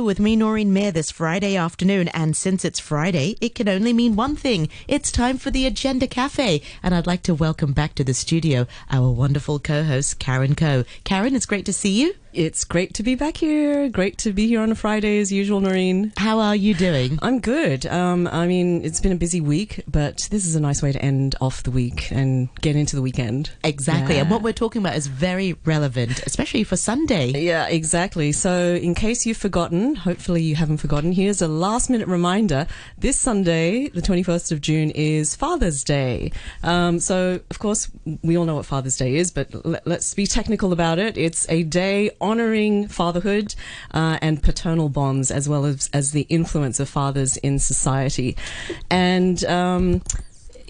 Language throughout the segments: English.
with me, Noreen Mayer, this Friday afternoon. And since it's Friday, it can only mean one thing. It's time for the Agenda Cafe. And I'd like to welcome back to the studio our wonderful co host, Karen Coe. Karen, it's great to see you. It's great to be back here. Great to be here on a Friday as usual, Noreen. How are you doing? I'm good. Um, I mean, it's been a busy week, but this is a nice way to end off the week and get into the weekend. Exactly. Yeah. And what we're talking about is very relevant, especially for Sunday. Yeah, exactly. So, in case you've forgotten, hopefully you haven't forgotten, here's a last minute reminder. This Sunday, the 21st of June, is Father's Day. Um, so, of course, we all know what Father's Day is, but let, us be technical about it. It's a day honoring fatherhood uh, and paternal bonds, as well as, as the influence of fathers in society. And um,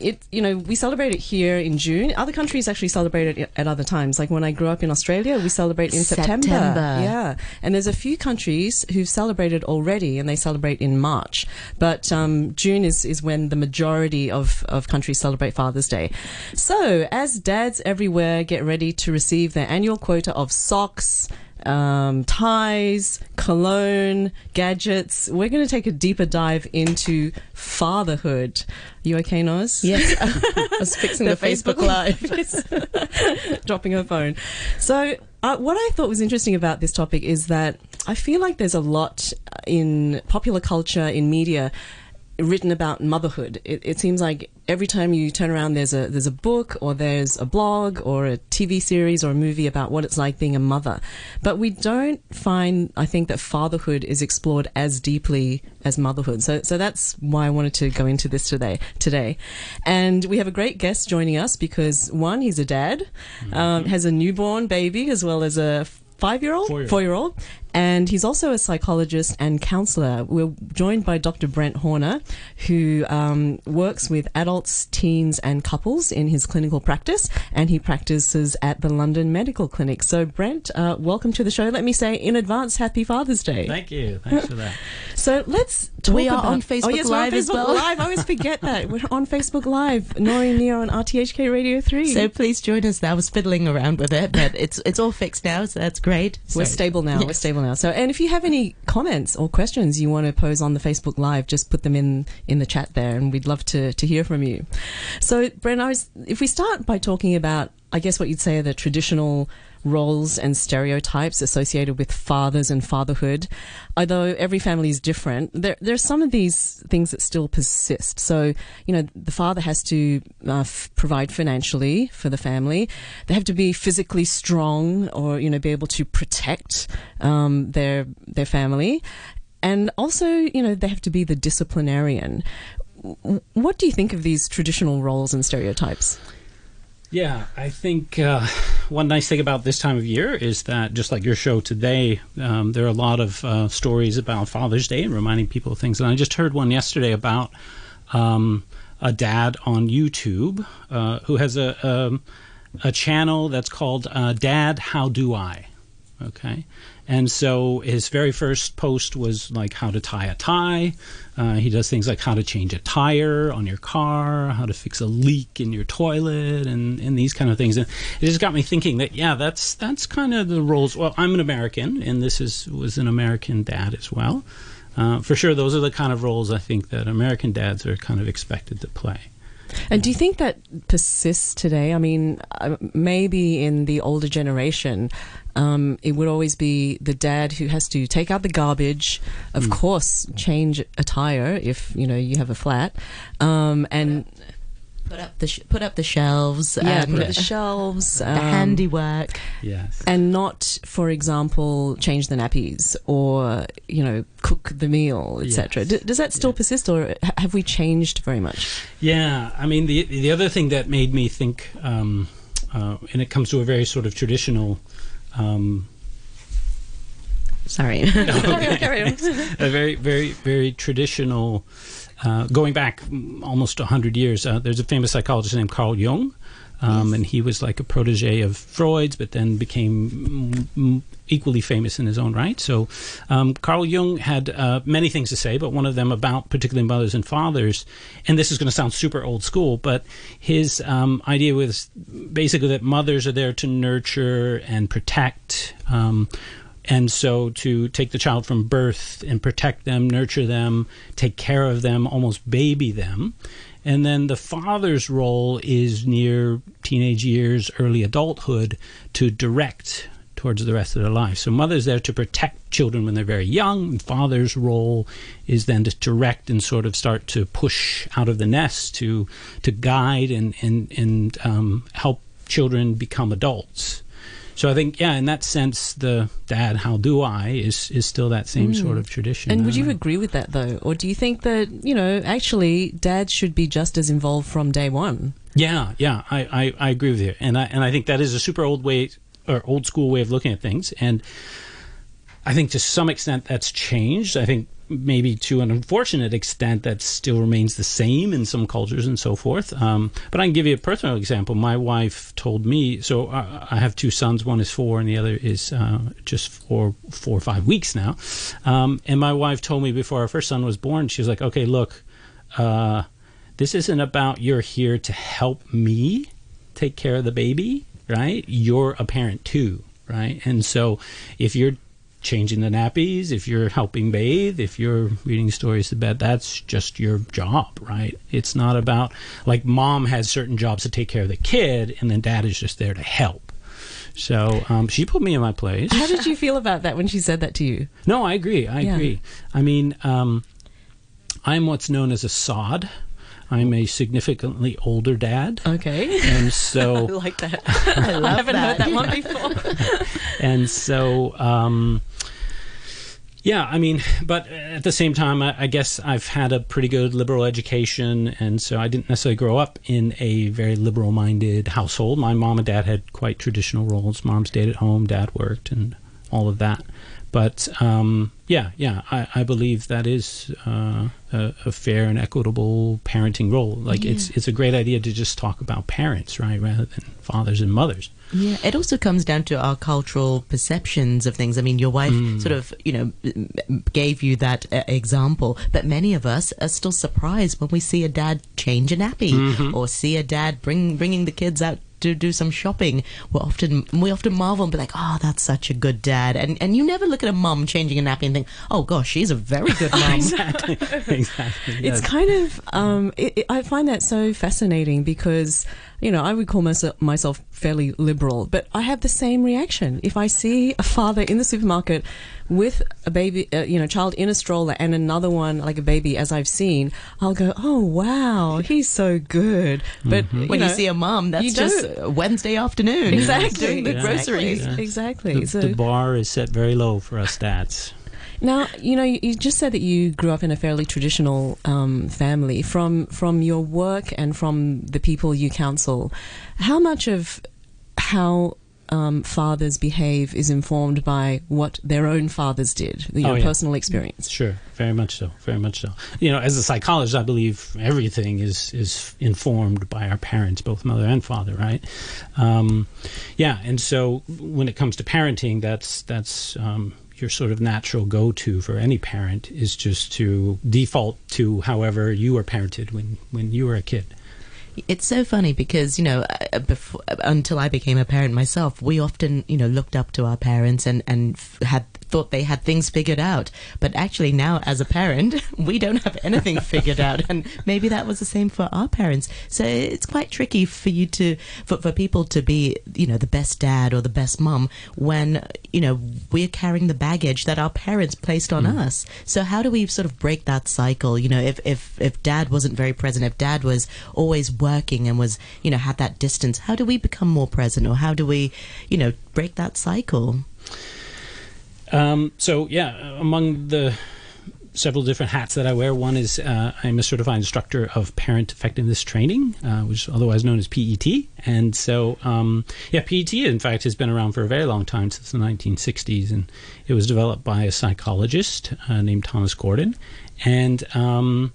it you know we celebrate it here in June. Other countries actually celebrate it at other times. Like when I grew up in Australia, we celebrate in September. September. Yeah, and there's a few countries who've celebrated already, and they celebrate in March. But um, June is is when the majority of of countries celebrate Father's Day. So as dads everywhere get ready to receive their annual quota of socks um, ties, cologne, gadgets. We're going to take a deeper dive into fatherhood. You okay, Noz? Yes. I was fixing the, The Facebook Live. Dropping her phone. So, uh, what I thought was interesting about this topic is that I feel like there's a lot in popular culture, in media, written about motherhood. It, it, seems like every time you turn around, there's a there's a book or there's a blog or a TV series or a movie about what it's like being a mother. But we don't find, I think, that fatherhood is explored as deeply as motherhood. So so that's why I wanted to go into this today. Today, and we have a great guest joining us because one, he's a dad, mm-hmm. um, has a newborn baby as well as a five year old, four year old, and he's also a psychologist and counselor. We're joined by Dr. Brent Horner, who um, works with adults, teens, and couples in his clinical practice, and he practices at the London Medical Clinic. So, Brent, uh, welcome to the show. Let me say in advance, Happy Father's Day. Thank you. Thanks for that. so, let's talk We are about, on Facebook oh, yes, Live on Facebook as well. Live. I always forget that. We're on Facebook Live. Noreen Neo on RTHK Radio 3. So please join us. I was fiddling around with it, but it's it's all fixed now, so that's great. We're So- stable now. Yes. We're stable So, and if you have any comments or questions you want to pose on the Facebook Live, just put them in in the chat there, and we'd love to to hear from you. So, Bren, I was, if we start by talking about, I guess what you'd say are the traditional roles and stereotypes associated with fathers and fatherhood. Although every family is different, there, there are some of these things that still persist. So, you know, the father has to uh, f- provide financially for the family. They have to be physically strong or, you know, be able to protect um, their, their family. And also, you know, they have to be the disciplinarian. What do you think of these traditional roles and stereotypes? Yeah, I think uh, one nice thing about this time of year is that just like your show today, um, there are a lot of uh, stories about Father's Day and reminding people of things. And I just heard one yesterday about um, a dad on YouTube uh, who has a um, a channel that's called uh, Dad How Do I? Okay. And so his very first post was like how to tie a tie. Uh, he does things like how to change a tire on your car, how to fix a leak in your toilet, and, and these kind of things. And it just got me thinking that yeah, that's that's kind of the roles. Well, I'm an American, and this is was an American dad as well. Uh, for sure, those are the kind of roles I think that American dads are kind of expected to play. And do you think that persists today? I mean, uh, maybe in the older generation, um, it would always be the dad who has to take out the garbage, of course, change a tire if you know you have a flat, um, and Put up the sh- put up the shelves. yeah, and put up the shelves, the um, handiwork. Yes. and not, for example, change the nappies or you know cook the meal, etc. Yes. D- does that still persist, or ha- have we changed very much? Yeah, I mean the the other thing that made me think, um, uh, and it comes to a very sort of traditional. Um, Sorry. okay. a very, very, very traditional. Uh, going back almost hundred years, uh, there's a famous psychologist named Carl Jung, um, and he was like a protege of Freud's, but then became mm, equally famous in his own right. So, um, Carl Jung had uh, many things to say, but one of them about particularly mothers and fathers. And this is going to sound super old school, but his um, idea was basically that mothers are there to nurture and protect. Um, and so to take the child from birth and protect them, nurture them, take care of them, almost baby them. And then the father's role is near teenage years, early adulthood, to direct towards the rest of their life. So mother's there to protect children when they're very young. And father's role is then to direct and sort of start to push out of the nest to to guide and and and um, help children become adults. So I think, yeah, in that sense, the dad, how do I, is is still that same hmm. sort of tradition. And would you know. agree with that though, or do you think that you know actually dad should be just as involved from day one? Yeah, yeah, I, I, I agree with you, and I and I think that is a super old way or old school way of looking at things, and I think to some extent that's changed. I think maybe to an unfortunate extent that still remains the same in some cultures and so forth. Um, but I can give you a personal example. My wife told me. So I, I have two sons. One is four, and the other is uh, just four, four or five weeks now. Um, and my wife told me before our first son was born, she was like, "Okay, look." Uh, this isn't about you're here to help me take care of the baby, right? You're a parent too, right? And so if you're changing the nappies, if you're helping bathe, if you're reading stories to bed, that's just your job, right? It's not about like mom has certain jobs to take care of the kid and then dad is just there to help. So um, she put me in my place. How did you feel about that when she said that to you? No, I agree. I Yeah. agree. I mean, um, I'm what's known as a sod. I'm a significantly older dad. Okay. And I so, like that. I love I haven't that. heard that one before. and so, um, yeah, I mean, but at the same time, I, I guess I've had a pretty good liberal education, and so I didn't necessarily grow up in a very liberal-minded household. My mom and dad had quite traditional roles. Mom stayed at home, dad worked, and all of that. But um, yeah, yeah, I, I believe that is uh, a, a fair and equitable parenting role. Like it's it's a great idea to just talk about parents, right, rather than fathers and mothers. Yeah, it also comes down to our cultural perceptions of things. I mean, your wife sort of, you know, gave you that uh, example, but many of us are still surprised when we see a dad change a nappy or see a dad bring bringing the kids out to do some shopping. We often we often marvel and be like, "Oh, that's such a good dad," and and you never look at a mum changing a nappy and think, "Oh gosh, she's a very good mum." exactly, exactly. It's kind of, um, it, it- I find that so fascinating because, you know, I would call myself, myself fairly liberal, but I have the same reaction. If I see a father in the supermarket with a baby, uh, you know, child in a stroller and another one like a baby, as I've seen, I'll go, oh, wow, he's so good. But when know, you see a mum, that's just don't- Wednesday afternoon. Exactly. Doing the exactly, groceries. Exactly. the, so, the bar is set very low for us dads. Now, you know, you, you just said that you grew up in a fairly traditional um, family. From from your work and from the people you counsel, how much of how um, fathers behave is informed by what their own fathers did, your Oh, yeah. personal experience? Sure, very much so, very much so. You know, as a psychologist, I believe everything is is informed by our parents, both mother and father, right? Um, yeah, and so when it comes to parenting, that's that's um, your sort of natural go-to for any parent is just to default to however you were parented when when you were a kid. It's so funny because you know, uh, uh before, uh, until I became a parent myself, we often you know looked up to our parents and and had thought they had things figured out. But actually, now as a parent, we don't have anything figured out, and maybe that was the same for our parents. So it's quite tricky for you to for for people to be you know the best dad or the best mum when you know we're carrying the baggage that our parents placed on hmm. us. So how do we sort of break that cycle? You know, if if if dad wasn't very present, if dad was always working and was you know had that distance, how do we become more present, or how do we you know break that cycle? Um, so yeah, among the several different hats that I wear, one is uh, I'm a certified instructor of parent effectiveness training, uh, which is otherwise known as PET. And so, um, yeah, PET in fact has been around for a very long time since the 1960s, and it was developed by a psychologist uh, named Thomas Gordon. And um,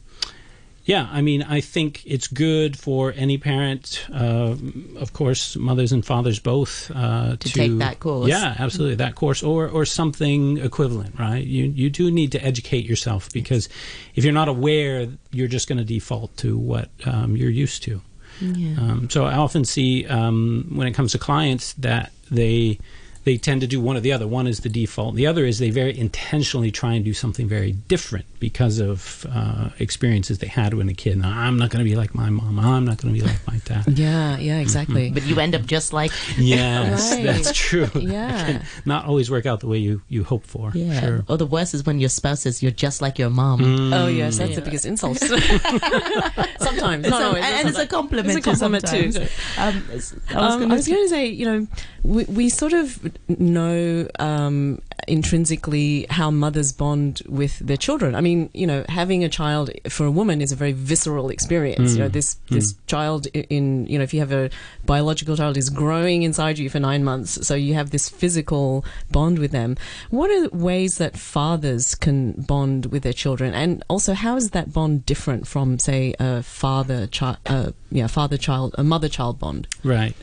yeah, I mean, I think it's good for any parent, uh, of course, mothers and fathers both, uh, To take that course. Yeah, absolutely, that course or or something equivalent, right? You you do need to educate yourself because if you're not aware, you're just going to default to what um, you're used to. Yeah. Um, so I often see um, when it comes to clients that they they tend to do one or the other. One is the default. The other is they very intentionally try and do something very different because of uh, experiences they had when a kid. Now, I'm not going to be like my mom. I'm not going to be like my dad. Yeah, yeah, exactly. But you end up just like Yes, Right. that's true. Yeah. Can not always work out the way you, you hope for. yeah. Sure. Or the worst is when your spouse says you're just like your mom. Mm. Oh yes, that's the biggest insult. sometimes, It's no, a- no, and it's a compliment. It's a compliment too. too. Um, s- I was Um, gonna I was going to say, you know, we, we sort of know um, intrinsically how mothers bond with their children. I mean, you know, having a child for a woman is a very visceral experience. You know, this this child in you know, if you have a biological child is growing inside you for nine months, so you have this physical bond with them. What are ways that fathers can bond with their children, and also how is that bond different from, say, a father child, uh, yeah, father child, a mother child bond? Right.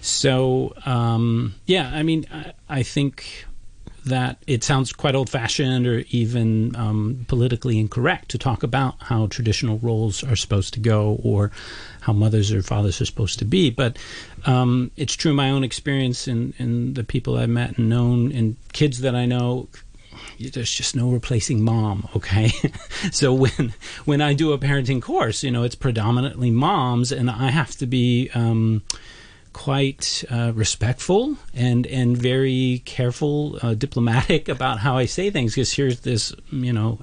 So, um, yeah, I mean, I, I think that it sounds quite old fashioned or even um, politically incorrect to talk about how traditional roles are supposed to go or how mothers or fathers are supposed to be. But um, it's true, my own experience and, the people I've met and known and kids that I know there's just no replacing mom okay so when when i do a parenting course you know it's predominantly moms and i have to be um quite uh, respectful and and very careful uh, diplomatic about how i say things because here's this you know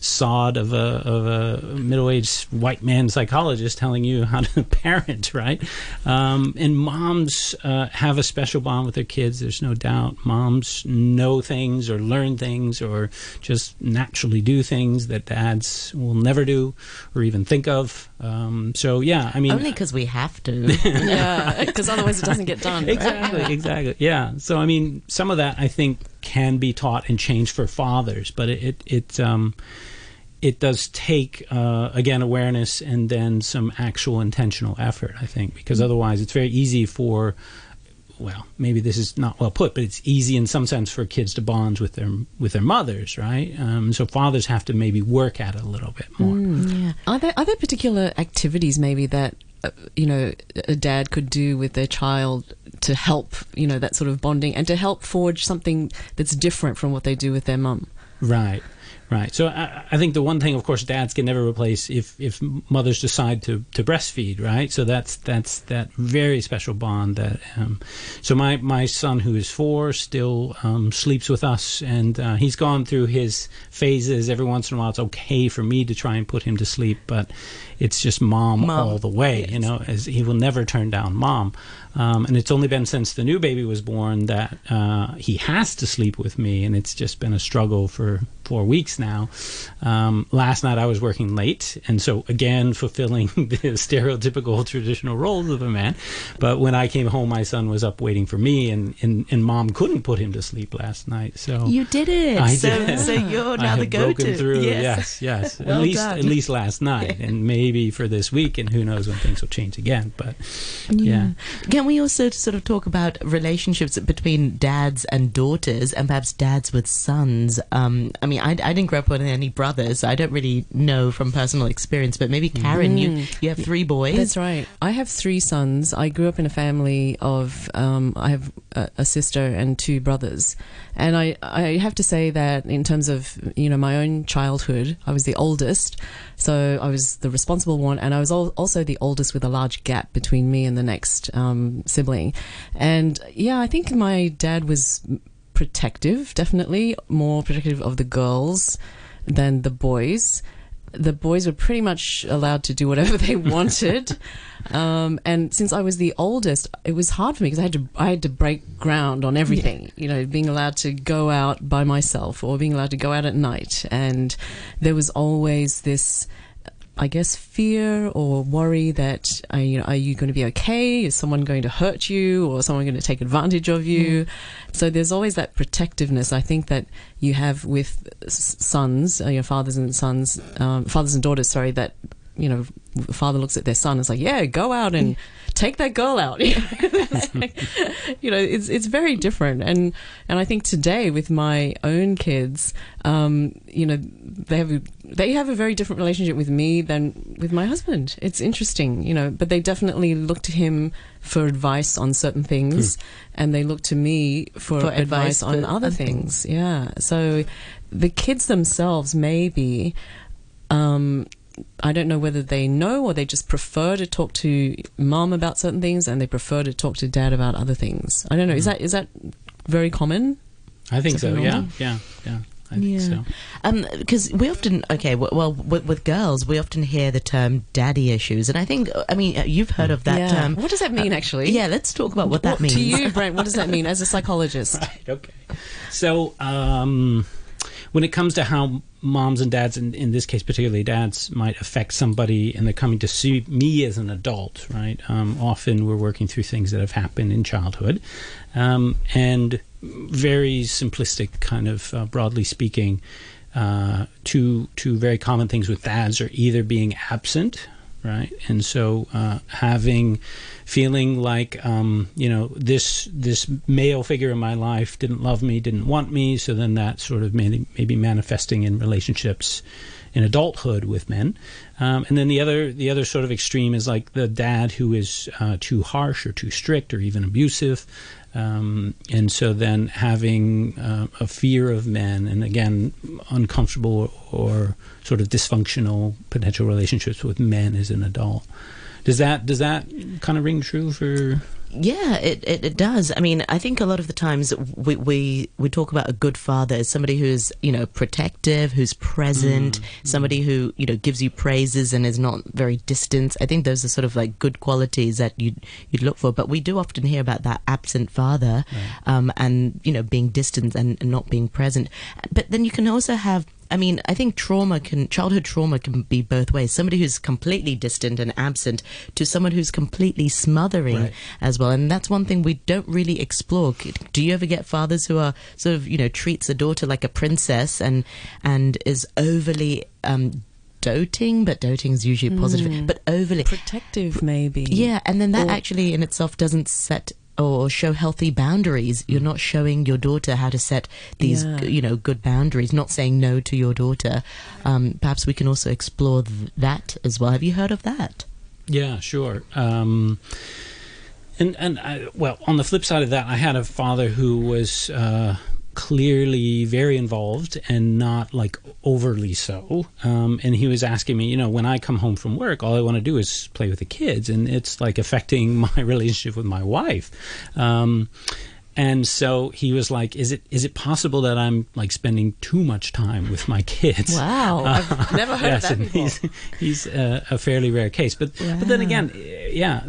sod of a of a middle-aged white man psychologist telling you how to parent, right? Um, and moms uh, have a special bond with their kids. There's no doubt. Moms know things or learn things or just naturally do things that dads will never do or even think of. Um, so yeah, I mean, Only because we have to. Yeah, because otherwise it doesn't get done. right? exactly, exactly. Yeah. So I mean, some of that I think can be taught and changed for fathers, but it it, it um it does take uh, again awareness and then some actual intentional effort. I think because otherwise it's very easy for well maybe this is not well put, but it's easy in some sense for kids to bond with their with their mothers, right? Um, so fathers have to maybe work at it a little bit more. yeah. Are there are there particular activities maybe that uh, you know a dad could do with their child to help you know that sort of bonding and to help forge something that's different from what they do with their mum? Right, right. So I, I think the one thing, of course, dads can never replace if if mothers decide to to breastfeed, right? So that's that's that very special bond that. Um, so my my son, who is four, still um, sleeps with us, and uh, he's gone through his phases. Every once in a while, it's okay for me to try and put him to sleep, but it's just mom, Mom. all the way. You know, as he will never turn down mom. Um, and it's only been since the new baby was born that uh, he has to sleep with me, and it's just been a struggle for four weeks now. Um, last night I was working late, and so again fulfilling the stereotypical traditional roles of a man. But when I came home, my son was up waiting for me, and, and, and mom couldn't put him to sleep last night. So You did it. I so, did. so you're now the go-to. through. Yes, yes. Well at least done. at least last night, and maybe for this week, and who knows when things will change again. But yeah. Can we also sort of talk about relationships between dads and daughters, and perhaps dads with sons? Um, I mean, I, I didn't grow up with any brothers, so I don't really know from personal experience. But maybe Karen, you you have three boys. That's right. I have three sons. I grew up in a family of um, I have a, sister and two brothers, and I I have to say that in terms of you know my own childhood, I was the oldest, so I was the responsible one, and I was al- also the oldest with a large gap between me and the next um, sibling, and yeah, I think my dad was protective, definitely more protective of the girls than the boys the boys were pretty much allowed to do whatever they wanted. Um, and since I was the oldest, it was hard for me because I had to I had to break ground on everything. You know, being allowed to go out by myself or being allowed to go out at night, and there was always this. I guess fear or worry that uh, you know are you going to be okay? Is someone going to hurt you or someone going to take advantage of you? So there's always that protectiveness. I think that you have with sons, uh, your fathers and sons, um, fathers and daughters. Sorry, that you know, the father looks at their son and is like, "Yeah, go out and take that girl out." You know, it's it's very different. And and I think today with my own kids, um, you know, they have they have a very different relationship with me than with my husband. It's interesting, you know, but they definitely look to him for advice on certain things, and they look to me for, For advice, advice on other other things. Yeah. So the kids themselves, maybe, um, I don't know whether they know or they just prefer to talk to mom about certain things and they prefer to talk to dad about other things. I don't know. Is that is that very common? I think so. Something Yeah, yeah, yeah. I think Yeah. so. Um, because we often, okay, well, with, with girls, we often hear the term daddy issues, and I think, I mean, uh, you've heard of that yeah. term. what does that mean, actually? Yeah, let's talk about what that What- means. To you, Brent, what does that mean as a psychologist? Right. Okay. So, um, when it comes to how moms and dads, in, in this case particularly dads, might affect somebody and they're coming to see me as an adult, right? Um, often we're working through things that have happened in childhood, um, and very simplistic, kind of uh, broadly speaking, uh, two two very common things with dads are either being absent, right, and so uh, having feeling like um, you know this this male figure in my life didn't love me, didn't want me, so then that sort of maybe maybe manifesting in relationships in adulthood with men, um, and then the other the other sort of extreme is like the dad who is uh, too harsh or too strict or even abusive. Um, and so then having uh, a fear of men and again uncomfortable or sort of dysfunctional potential relationships with men as an adult. Does that does that kind of ring true for Yeah, it, it, it does. I mean, I think a lot of the times we, we, we talk about a good father as somebody who's, you know, protective, who's present, somebody who, you know, gives you praises and is not very distant. I think those are sort of like good qualities that you'd, you'd look for. But we do often hear about that absent father um, and, you know, being distant and, and not being present. But then you can also have I mean, I think trauma can, childhood trauma can be both ways. Somebody who's completely distant and absent to someone who's completely smothering Right. as well. And that's one thing we don't really explore. Do you ever get fathers who are sort of, you know, treats a daughter like a princess and, and is overly, um, doting, but doting is usually positive, but overly, Protective, maybe. yeah, and then that Or- actually in itself doesn't set or show healthy boundaries. You're not showing your daughter how to set these, Yeah. you know, good boundaries. Not saying no to your daughter. Um, perhaps we can also explore th- that as well. Have you heard of that? Yeah, sure. Um, and and I, well, on the flip side of that, I had a father who was uh, clearly very involved and not like overly so. Um, and he was asking me, you know, when I come home from work, all I want to do is play with the kids, and it's like affecting my relationship with my wife. Um, and so he was like, "Is it is it possible that I'm like spending too much time with my kids?" Wow. I've never heard yes, of that before. he's he's uh, a fairly rare case. But but then again, uh, yeah,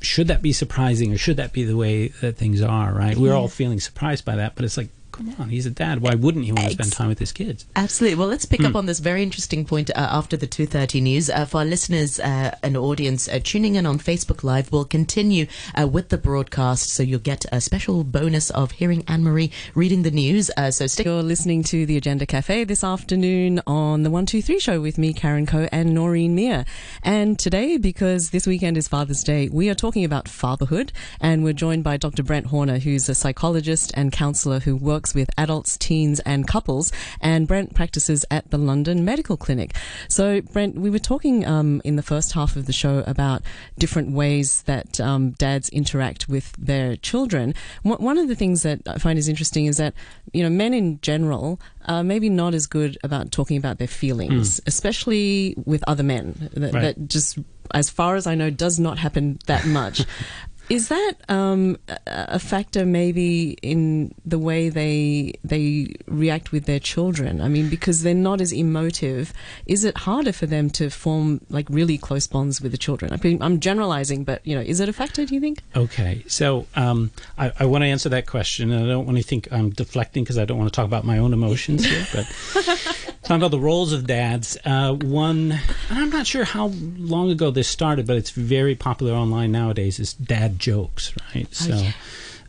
should that be surprising or should that be the way that things are? Right? We're all feeling surprised by that, but it's like, come on, he's a dad. Why wouldn't he want to spend time with his kids? Absolutely. Well, let's pick up on this very interesting point uh, after the 2.30 news. Uh, for our listeners uh, and audience uh, tuning in on Facebook Live, we'll continue uh, with the broadcast, so you'll get a special bonus of hearing Anne-Marie reading the news. Uh, so stick You're listening to the Agenda Cafe this afternoon on the 123 show with me, Karen Coe, and Noreen Meir. And today, because this weekend is Father's Day, we are talking about fatherhood, and we're joined by Dr. Brent Horner, who's a psychologist and counselor who works with adults, teens, and couples. And Brent practices at the London Medical Clinic. So, Brent, we were talking um, in the first half of the show about different ways that um, dads interact with their children. One one of the things that I find is interesting is that you know men in general are maybe not as good about talking about their feelings, especially with other men. That, Right. that just, as far as I know, does not happen that much. Is that um, a factor maybe in the way they they react with their children? I mean, because they're not as emotive, is it harder for them to form like really close bonds with the children? I I'm generalizing, but you know, is it a factor? Do you think? Okay, so um, I, I want to answer that question, and I don't want to think I'm deflecting because I don't want to talk about my own emotions here. But talking about the roles of dads, uh, one, and I'm not sure how long ago this started, but it's very popular online nowadays. Is dad jokes, right? So.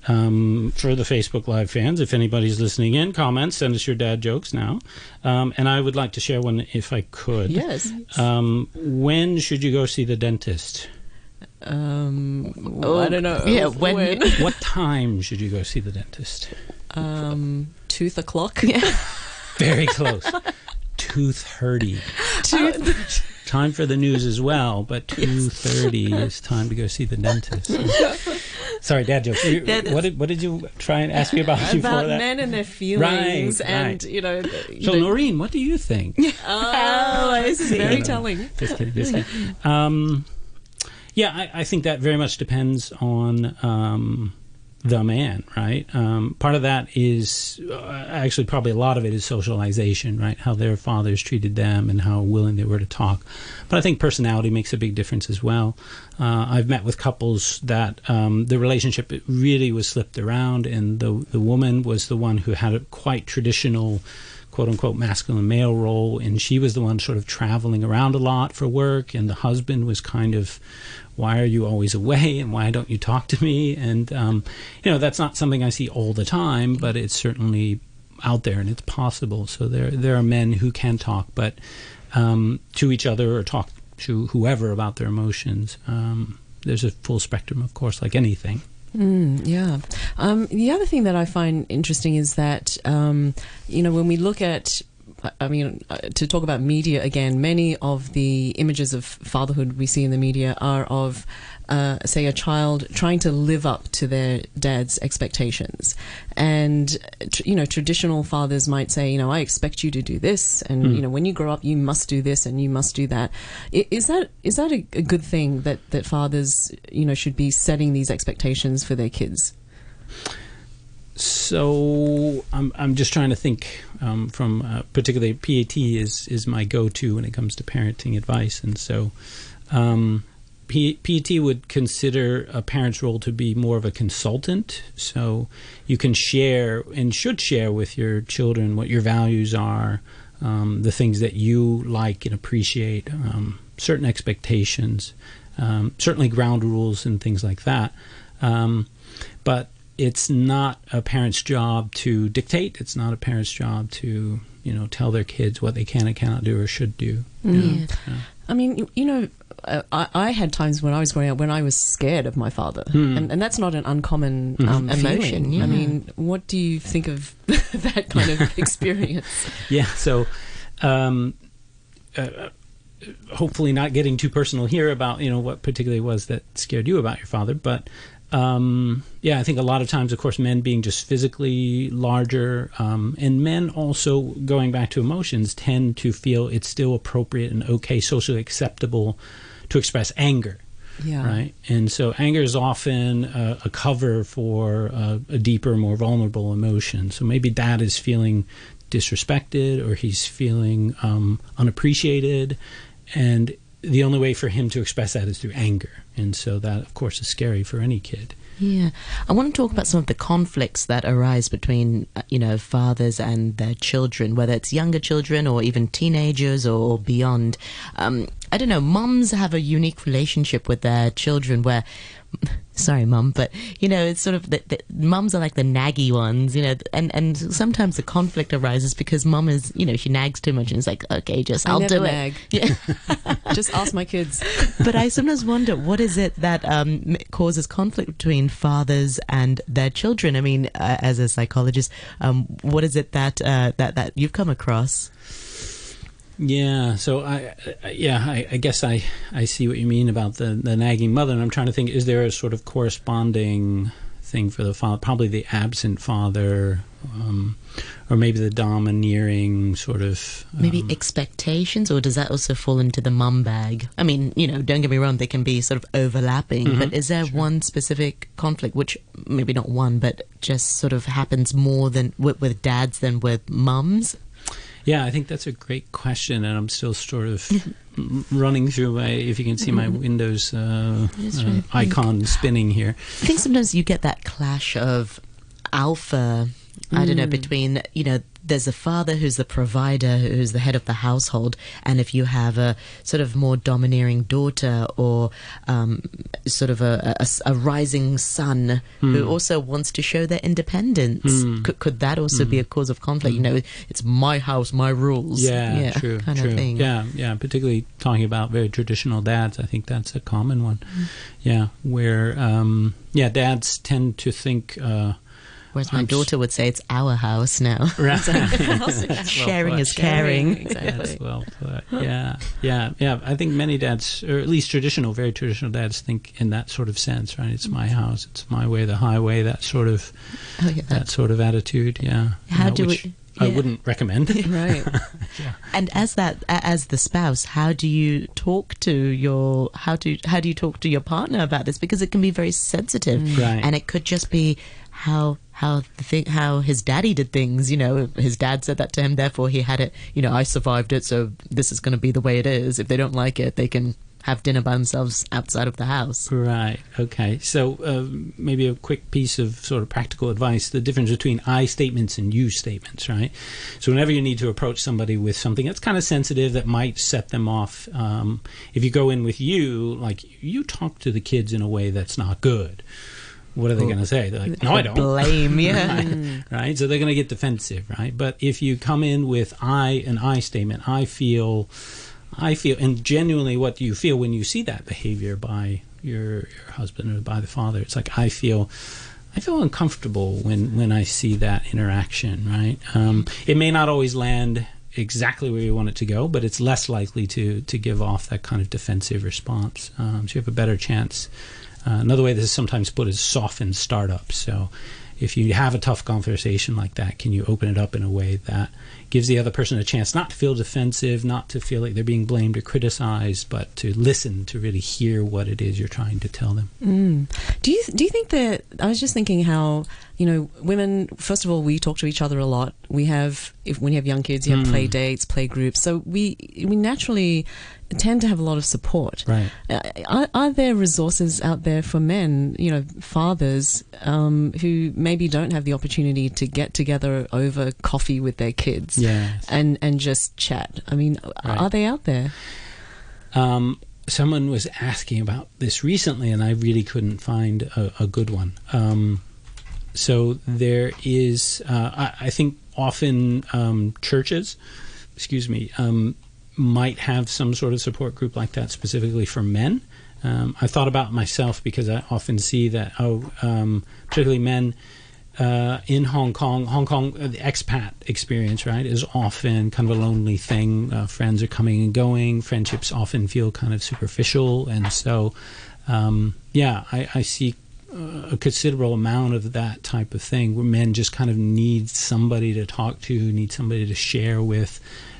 Um, for the Facebook Live fans, if anybody's listening in, comment, send us your dad jokes now. Um, and I would like to share one if I could. Yes. Um, when should you go see the dentist? Um, I don't know. yeah, when- what time should you go see the dentist? um, tooth o'clock. Very close. two thirty. Time for the news as well, but two thirty is time to go see the dentist. Sorry, dad jokes. You, what did what did you try and ask me about about before that? men and their feelings, Right, and right. you know. so, the- Noreen, what do you think? oh, this is very No. telling. just kidding. Just kidding. Um, yeah, I, I think that very much depends on um, the man, right? Um, part of that is uh, actually probably a lot of it is socialization, right? How their fathers treated them and how willing they were to talk. But I think personality makes a big difference as well. Uh, I've met with couples that um, the relationship really was slipped around, and the the woman was the one who had a quite traditional quote unquote masculine male role and she was the one sort of traveling around a lot for work and the husband was kind of why are you always away and why don't you talk to me? And um, you know that's not something i see all the time but it's certainly out there and it's possible. So there there are men who can talk but um, to each other or talk to whoever about their emotions um, there's a full spectrum of course like anything. Mm, yeah. Um, the other thing that I find interesting is that, um, you know, when we look at, I mean, uh, to talk about media again, many of the images of fatherhood we see in the media are of, uh, say, a child trying to live up to their dad's expectations. And, you know, traditional fathers might say, you know, I expect you to do this, and, you know, when you grow up, you must do this and you must do that. Is that is that a, a good thing that, that fathers, you know, should be setting these expectations for their kids? So I'm I'm just trying to think um, from uh, particularly PET is is my go-to when it comes to parenting advice, and so um, P- PET would consider a parent's role to be more of a consultant. So you can share and should share with your children what your values are, um, the things that you like and appreciate, um, certain expectations, um, certainly ground rules and things like that. Um, but it's not a parent's job to dictate. It's not a parent's job to you know tell their kids what they can and cannot do or should do. you know? Yeah. I mean, you- you know, uh, I, I had times when I was growing up when I was scared of my father, Hmm. and, and that's not an uncommon um, Emotion, yeah. I mean, what do you think of that kind of experience? Yeah. So, um, uh, hopefully, not getting too personal here about you know what particularly was that scared you about your father, but um, yeah, I think a lot of times, of course, men being just physically larger, um, and men also going back to emotions tend to feel it's still appropriate and okay, socially acceptable to express anger. Yeah. right? And so anger is often a, a cover for a, a deeper, more vulnerable emotion. So maybe dad is feeling disrespected or he's feeling um, unappreciated, and the only way for him to express that is through anger. And so that, of course, is scary for any kid. Yeah, I want to talk about some of the conflicts that arise between, uh, you know, fathers and their children, whether it's younger children or even teenagers or beyond. Um, I don't know. Mums have a unique relationship with their children where. Sorry, mum, but you know it's sort of the, the mums are like the naggy ones, you know, and and sometimes the conflict arises because mum is, you know, she nags too much and it's like, okay, just I I'll never do nag. it. Yeah. Just ask my kids. but I sometimes wonder what is it that um, causes conflict between fathers and their children. I mean, uh, as a psychologist, um, what is it that uh, that that you've come across? Yeah. So I, I yeah, I, I guess I, I see what you mean about the, the nagging mother, and I'm trying to think: is there a sort of corresponding thing for the father? Probably the absent father, um, or maybe the domineering sort of. Maybe um, expectations, or does that also fall into the mum bag? I mean, you know, don't get me wrong; they can be sort of overlapping. But is there one specific conflict, which maybe not one, but just sort of happens more than with, with dads than with mums? Yeah, I think that's a great question, and I'm still sort of running through my. If you can see my Windows uh, uh, icon spinning here. I think sometimes you get that clash of alpha. I don't know between you know there's a father who's the provider who's the head of the household and if you have a sort of more domineering daughter or um, sort of a, a, a rising son who also wants to show their independence could, could that also be a cause of conflict you know it's my house my rules Yeah, true, kind true. of thing Yeah, yeah. Particularly talking about very traditional dads, I think that's a common one. Mm. Yeah, where um, yeah, dads tend to think uh, Whereas my I'm daughter would say it's our house now. Right. Sharing is caring. Exactly. That's well put. Yeah, yeah, yeah. I think many dads, or at least traditional, very traditional dads, think in that sort of sense, right? It's my mm-hmm. house, it's my way, the highway. That sort of Oh, yeah. that sort of attitude. Yeah. How Yeah, do which we- I wouldn't recommend. Right. And as that, as the spouse, how do you talk to your how do how do you talk to your partner about this? Because it can be very sensitive, mm. Right. and it could just be how how the thing how his daddy did things. You know, his dad said that to him, therefore he had it. You know, I survived it, so this is going to be the way it is. If they don't like it, they can have dinner by themselves outside of the house. Right. Okay. So uh, maybe a quick piece of sort of practical advice: the difference between I statements and you statements. Right. So whenever you need to approach somebody with something that's kind of sensitive that might set them off, um, if you go in with you, like you talk to the kids in a way that's not good. What are they going to say? They're like, "No, I don't." Blame, yeah. right? right? So they're going to get defensive, right? But if you come in with I an I statement, I feel, I feel, and genuinely, what do you feel when you see that behavior by your your husband or by the father? It's like I feel. I feel uncomfortable when, when I see that interaction, right? Um, it may not always land exactly where you want it to go, but it's less likely to, to give off that kind of defensive response. Um, so you have a better chance. Uh, another way this is sometimes put is soften startups. So if you have a tough conversation like that, can you open it up in a way that gives the other person a chance not to feel defensive, not to feel like they're being blamed or criticized, but to listen, to really hear what it is you're trying to tell them. Mm. Do you do you think that I was just thinking how you know women first of all we talk to each other a lot we have if when you have young kids you have Mm. play dates play groups so we we naturally tend to have a lot of support Right. Uh, are, are there resources out there for men you know fathers um, who maybe don't have the opportunity to get together over coffee with their kids Yes. and and just chat I mean Right. are they out there Um, someone was asking about this recently, and I really couldn't find a, a good one. Um, so there is, uh, I, I think, often um, churches, excuse me, um, might have some sort of support group like that specifically for men. Um, I thought about myself because I often see that, oh, um, particularly men uh, in Hong Kong, Hong Kong, uh, the expat experience, right, is often kind of a lonely thing. Uh, friends are coming and going. Friendships often feel kind of superficial, and so, um, yeah, I, I see uh, a considerable amount of that type of thing where men just kind of need somebody to talk to, need somebody to share with,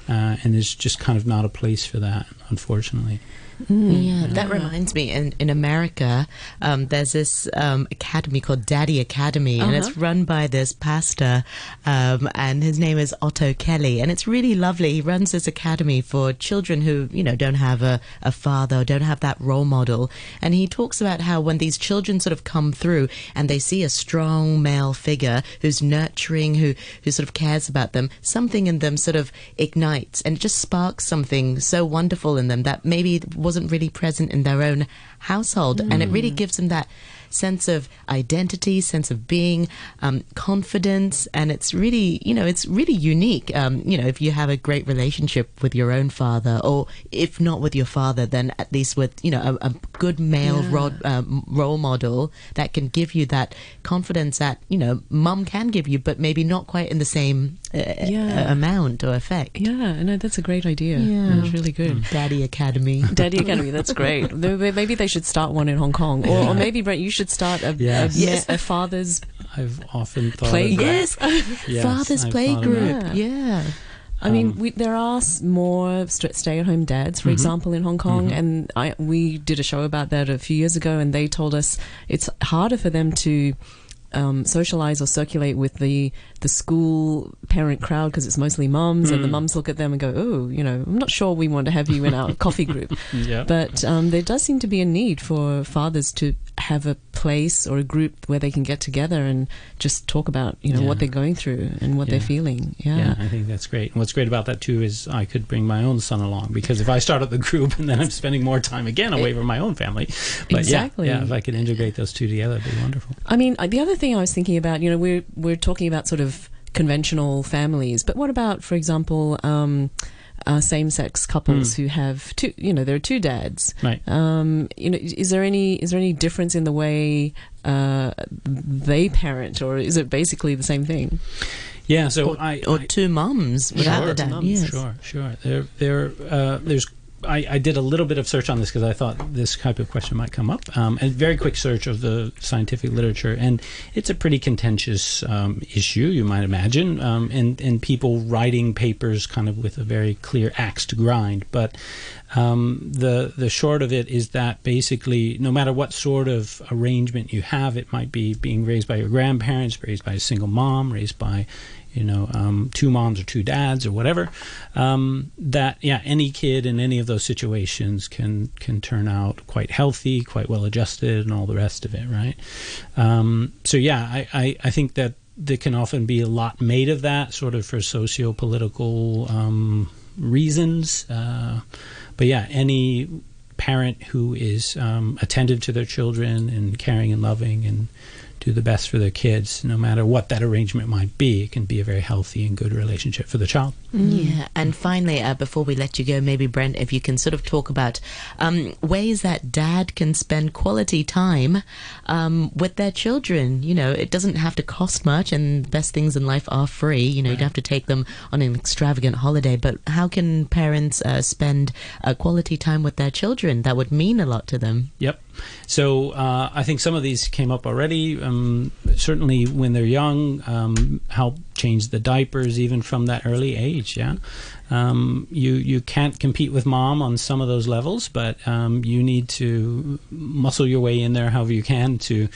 uh, and there's just kind of not a place for that, unfortunately. Yeah, that reminds me. In in America, um, there's this um, academy called Daddy Academy, and it's run by this pastor, um, and his name is Otto Kelly, and it's really lovely. He runs this academy for children who you know don't have a, a father, don't have that role model, and he talks about how when these children sort of come through and they see a strong male figure who's nurturing, who who sort of cares about them, something in them sort of ignites, and it just sparks something so wonderful in them that maybe wasn't really present in their own household, and it really mm. gives them that sense of identity, sense of being, um, confidence, and it's really, you know, it's really unique. Um, you know, if you have a great relationship with your own father, or if not with your father, then at least with, you know, a, a good male Yeah. rod, um, role model that can give you that confidence that, you know, mum can give you, but maybe not quite in the same uh, Yeah. uh, amount or effect. yeah no that's a great idea Yeah. that's really good Daddy Academy. Daddy Academy, that's great. Maybe they should start one in Hong Kong, or, or maybe Brent, you should start a, Yes. a, Yes. a father's. I've often thought Play of. Yes, Yes, Father's I've Play thought of Group. that. Yeah. I mean, Um, we, there are more stay-at-home dads, for Mhm. example, in Hong Kong, Mhm. and I we did a show about that a few years ago, and they told us it's harder for them to. Um, socialize or circulate with the the school parent crowd because it's mostly mums, and the Mm. mums look at them and go, "Oh, you know, I'm not sure we want to have you in our coffee group." Yeah. But um, there does seem to be a need for fathers to have a place or a group where they can get together and just talk about, you know, what they're going through and what they're feeling. Yeah, Yeah. I think that's great. And what's great about that too is I could bring my own son along because if I start up the group and then I'm spending more time again away from my own family. But Exactly. yeah, yeah, if I could integrate those two together, it'd be wonderful. I mean, uh, the other thing I was thinking about, you know, we're we're talking about sort of conventional families, but what about, for example, um, uh, same-sex couples who have two. You know, there are two dads. Right. Um, you know, is there any is there any difference in the way uh, they parent, or is it basically the same thing? Yeah. So or, I, or I- two mums without Sure. the dad. Mums, yes. Sure, sure. There, there, uh, there's. I, I did a little bit of search on this because I thought this type of question might come up. Um, a very quick search of the scientific literature, and it's a pretty contentious um, issue, you might imagine, um, and and people writing papers kind of with a very clear axe to grind. But um, the the short of it is that basically, no matter what sort of arrangement you have, it might be being raised by your grandparents, raised by a single mom, raised by you know, um, two moms or two dads or whatever. Um, that yeah, any kid in any of those situations can can turn out quite healthy, quite well adjusted, and all the rest of it, right? Um, so yeah, I, I I think that there can often be a lot made of that, sort of for socio-political um, reasons. Uh, but yeah, any parent who is um, attentive to their children and caring and loving and do the best for their kids, no matter what that arrangement might be. It can be a very healthy and good relationship for the child. Yeah, and finally, uh, before we let you go, maybe Brent, if you can sort of talk about um, ways that dad can spend quality time um, with their children. You know, it doesn't have to cost much, and the best things in life are free. You know, you don't have to take them on an extravagant holiday, but how can parents uh, spend uh, quality time with their children? That would mean a lot to them. Yep. So uh, I think some of these came up already. Um, certainly, when they're young, um, help change the diapers even from that early age. Yeah, um, you you can't compete with mom on some of those levels, but um, you need to muscle your way in there however you can to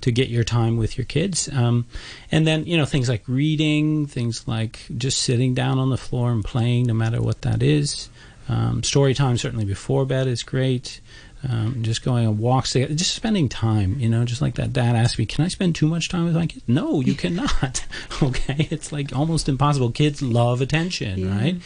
to get your time with your kids. Um, and then you know things like reading, things like just sitting down on the floor and playing, no matter what that is. Um, story time certainly before bed is great. Um, just going on walks together, just spending time, you know, just like that dad asked me, can I spend too much time with my kids? No, you cannot. okay. It's like almost impossible. Kids love attention, right?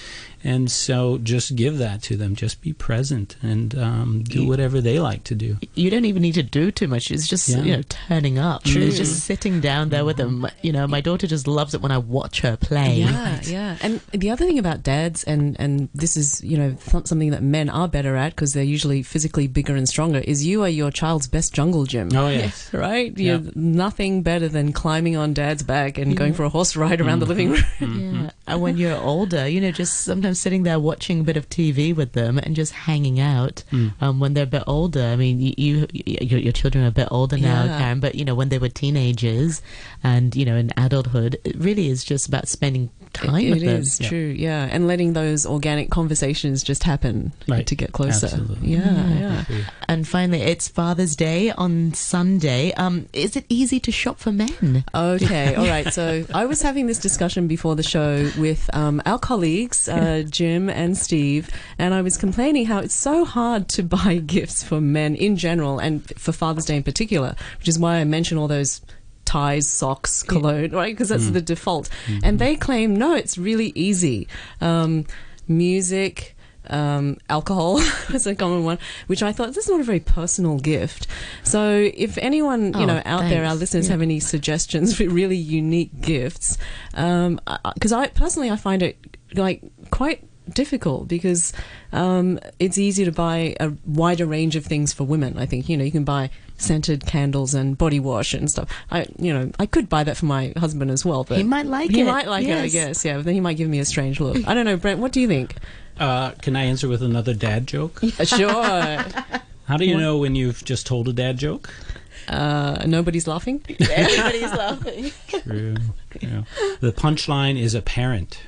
And so just give that to them. Just be present and um, do You- whatever they like to do. You don't even need to do too much. It's just Yeah. you know turning up. It's just sitting down there with them. Mm-hmm. You know, my daughter just loves it when I watch her play. Yeah, yeah. And the other thing about dads, and and this is you know th- something that men are better at because they're usually physically bigger and stronger. Is you are your child's best jungle gym. Oh, yes. Right, Yeah. You're nothing better than climbing on dad's back and mm-hmm. going for a horse ride around the mm-hmm. living room. Yeah. And when you're older, you know, just sometimes sitting there watching a bit of TV with them and just hanging out. Um, when they're a bit older, I mean, you, you your, your children are a bit older now, Yeah. Karen, but you know, when they were teenagers and you know, in adulthood, it really is just about spending time It with them. is Yeah. true, yeah, and letting those organic conversations just happen Right. to get closer. Absolutely. Yeah, yeah. And finally, it's Father's Day on Sunday. Um, is it easy to shop for men? Okay, all right. So I was having this discussion before the show with um, our colleagues, uh, Jim and Steve, and I was complaining how it's so hard to buy gifts for men in general and for Father's Day in particular, which is why I mention all those ties, socks, cologne, right? Because that's the default. And they claim, no, it's really easy. Um, music. Um, alcohol is a common one, which I thought this is not a very personal gift. So, if anyone you Oh, know out there, our listeners Yeah. have any suggestions for really unique gifts, because I personally I find it like quite difficult because um, it's easy to buy a wider range of things for women. I think you know you can buy scented candles and body wash and stuff. I you know I could buy that for my husband as well, but He might like he it, He might like it, I yes. guess. Yeah, but then he might give me a strange look. I don't know, Brent. What do you think? Uh, can I answer with another dad joke? Uh, sure. How do you know when you've just told a dad joke? Uh, nobody's laughing. Everybody's laughing. True. True. The punchline is apparent.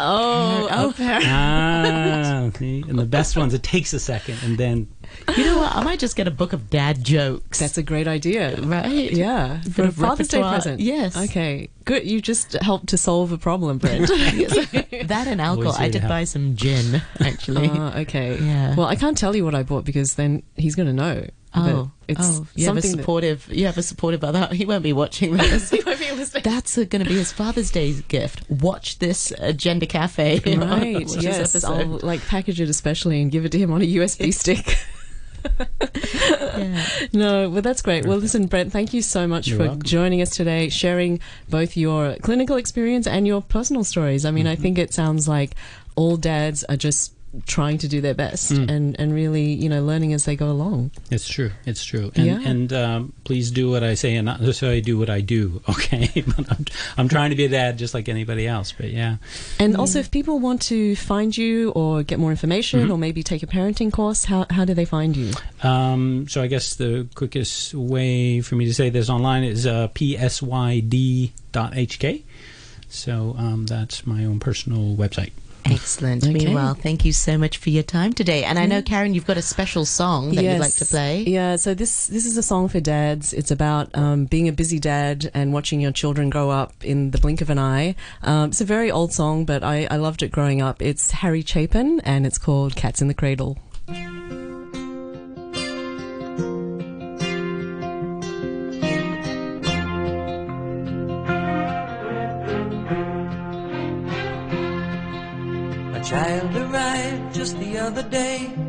Oh, oh, ah, see? and the best ones, it takes a second, and then You know what? I might just get a book of dad jokes. that's a great idea. right. Yeah, Bit for a of Father's Day present. Yes. Okay, good. You just helped to solve a problem, Brent. that and alcohol. I did buy some gin, actually. Ah, okay. Yeah. Well, I can't tell you what I bought because then he's going to know. That oh, it's oh, you have a something that- supportive. You have a supportive other. He won't be watching this. He won't be listening. That's going to be his Father's Day gift. Watch this Agender Cafe. Right. Watch yes. I'll like package it especially and give it to him on a USB stick. Yeah. No, well, that's great. Well, listen, Brent, thank you so much You're for welcome. joining us today, sharing both your clinical experience and your personal stories. I mean, I mm-hmm. think it sounds like all dads are just trying to do their best and, and really, you know, learning as they go along. It's true. It's true. And, Yeah. and um, please do what I say and not necessarily do what I do. Okay, but I'm, I'm trying to be a dad just like anybody else. But yeah, And also, if people want to find you or get more information or maybe take a parenting course, how, how do they find you? Um, so I guess the quickest way for me to say this online is uh, psyd.hk. So um, that's my own personal website. Excellent. Okay. Meanwhile, thank you so much for your time today. And I know, Karen, you've got a special song that you'd like to play. Yeah, so this this is a song for dads. It's about um, being a busy dad and watching your children grow up in the blink of an eye. Um, it's a very old song, but I, I loved it growing up. It's Harry Chapin, and it's called "Cats in the Cradle." A child arrived just the day.